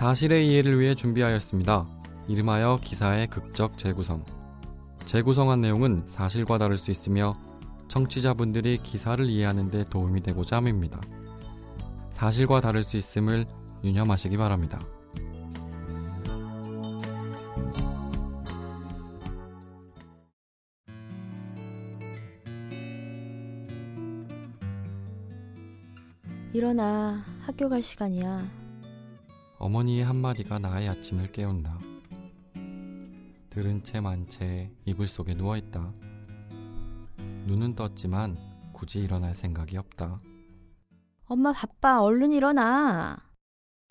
사실의 이해를 위해 준비하였습니다. 이름하여 기사의 극적 재구성. 재구성한 내용은 사실과 다를 수 있으며 청취자분들이 기사를 이해하는 데 도움이 되고자 함입니다. 사실과 다를 수 있음을 유념하시기 바랍니다. 일어나 학교 갈 시간이야. 어머니의 한마디가 나의 아침을 깨운다. 들은 채 만 채 이불 속에 누워있다. 눈은 떴지만 굳이 일어날 생각이 없다. 엄마 바빠. 얼른 일어나.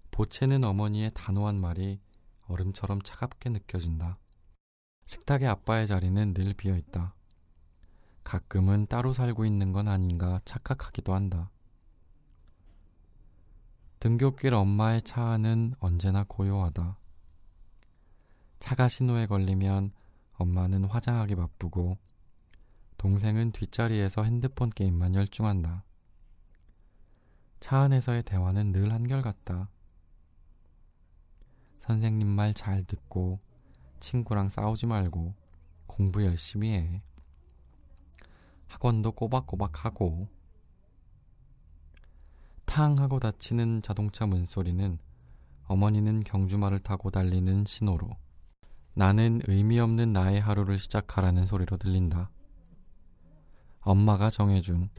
보채는 어머니의 단호한 말이 얼음처럼 차갑게 느껴진다. 식탁의 아빠의 자리는 늘 비어 있다. 가끔은 따로 살고 있는 건 아닌가 착각하기도 한다. 등굣길 엄마의 차 안은 언제나 고요하다. 차가 신호에 걸리면 엄마는 화장하기 바쁘고 동생은 뒷자리에서 핸드폰 게임만 열중한다. 차 안에서의 대화는 늘 한결같다. 선생님 말 잘 듣고 친구랑 싸우지 말고 공부 열심히 해. 학원도 꼬박꼬박 하고 탕 하고 닫히는 자동차 문소리는 어머니는 경주마를 타고 달리는 신호로 나는 의미 없는 나의 하루를 시작하라는 소리로 들린다. 엄마가 정해준,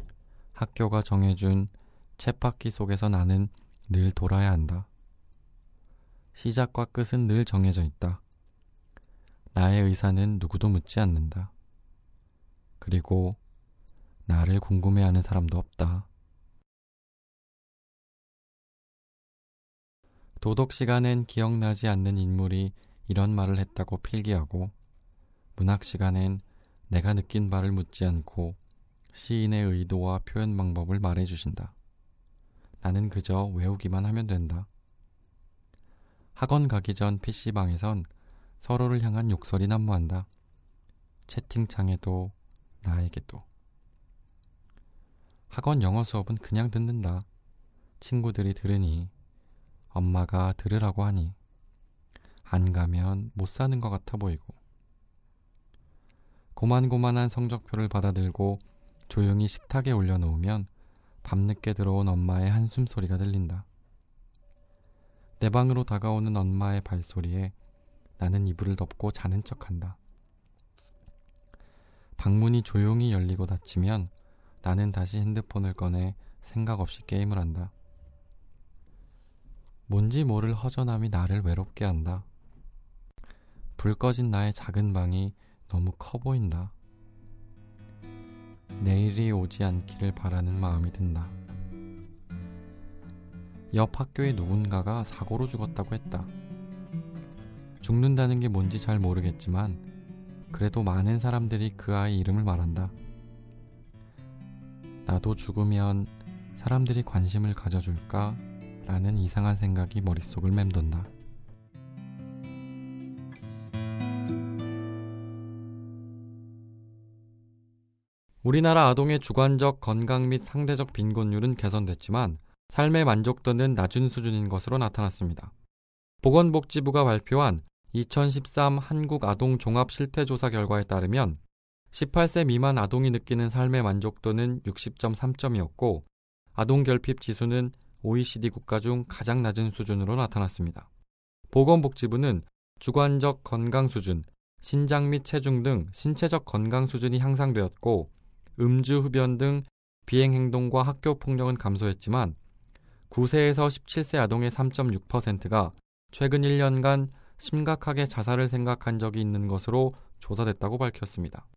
학교가 정해준 쳇바퀴 속에서 나는 늘 돌아야 한다. 시작과 끝은 늘 정해져 있다. 나의 의사는 누구도 묻지 않는다. 그리고 나를 궁금해하는 사람도 없다. 도덕 시간엔 기억나지 않는 인물이 이런 말을 했다고 필기하고 문학 시간엔 내가 느낀 바를 묻지 않고 시인의 의도와 표현 방법을 말해 주신다. 나는 그저 외우기만 하면 된다. 학원 가기 전 PC방에선 서로를 향한 욕설이 난무한다. 채팅창에도 나에게도. 학원 영어 수업은 그냥 듣는다. 친구들이 들으니 엄마가 들으라고 하니 안 가면 못 사는 것 같아 보이고 고만고만한 성적표를 받아들고 조용히 식탁에 올려놓으면 밤늦게 들어온 엄마의 한숨 소리가 들린다. 내 방으로 다가오는 엄마의 발소리에 나는 이불을 덮고 자는 척한다. 방문이 조용히 열리고 닫히면 나는 다시 핸드폰을 꺼내 생각 없이 게임을 한다. 뭔지 모를 허전함이 나를 외롭게 한다. 불 꺼진 나의 작은 방이 너무 커 보인다. 내일이 오지 않기를 바라는 마음이 든다. 옆 학교의 누군가가 사고로 죽었다고 했다. 죽는다는 게 뭔지 잘 모르겠지만 그래도 많은 사람들이 그 아이 이름을 말한다. 나도 죽으면 사람들이 관심을 가져줄까 라는 이상한 생각이 머릿속을 맴돈다. 우리나라 아동의 주관적 건강 및 상대적 빈곤율은 개선됐지만 삶의 만족도는 낮은 수준인 것으로 나타났습니다. 보건복지부가 발표한 2013 한국 아동 종합 실태조사 결과에 따르면 18세 미만 아동이 느끼는 삶의 만족도는 60.3점이었고 아동 결핍 지수는 OECD 국가 중 가장 낮은 수준으로 나타났습니다. 보건복지부는 주관적 건강 수준, 신장 및 체중 등 신체적 건강 수준이 향상되었고 음주 흡연 등 비행 행동과 학교 폭력은 감소했지만 9세에서 17세 아동의 3.6%가 최근 1년간 심각하게 자살을 생각한 적이 있는 것으로 조사됐다고 밝혔습니다.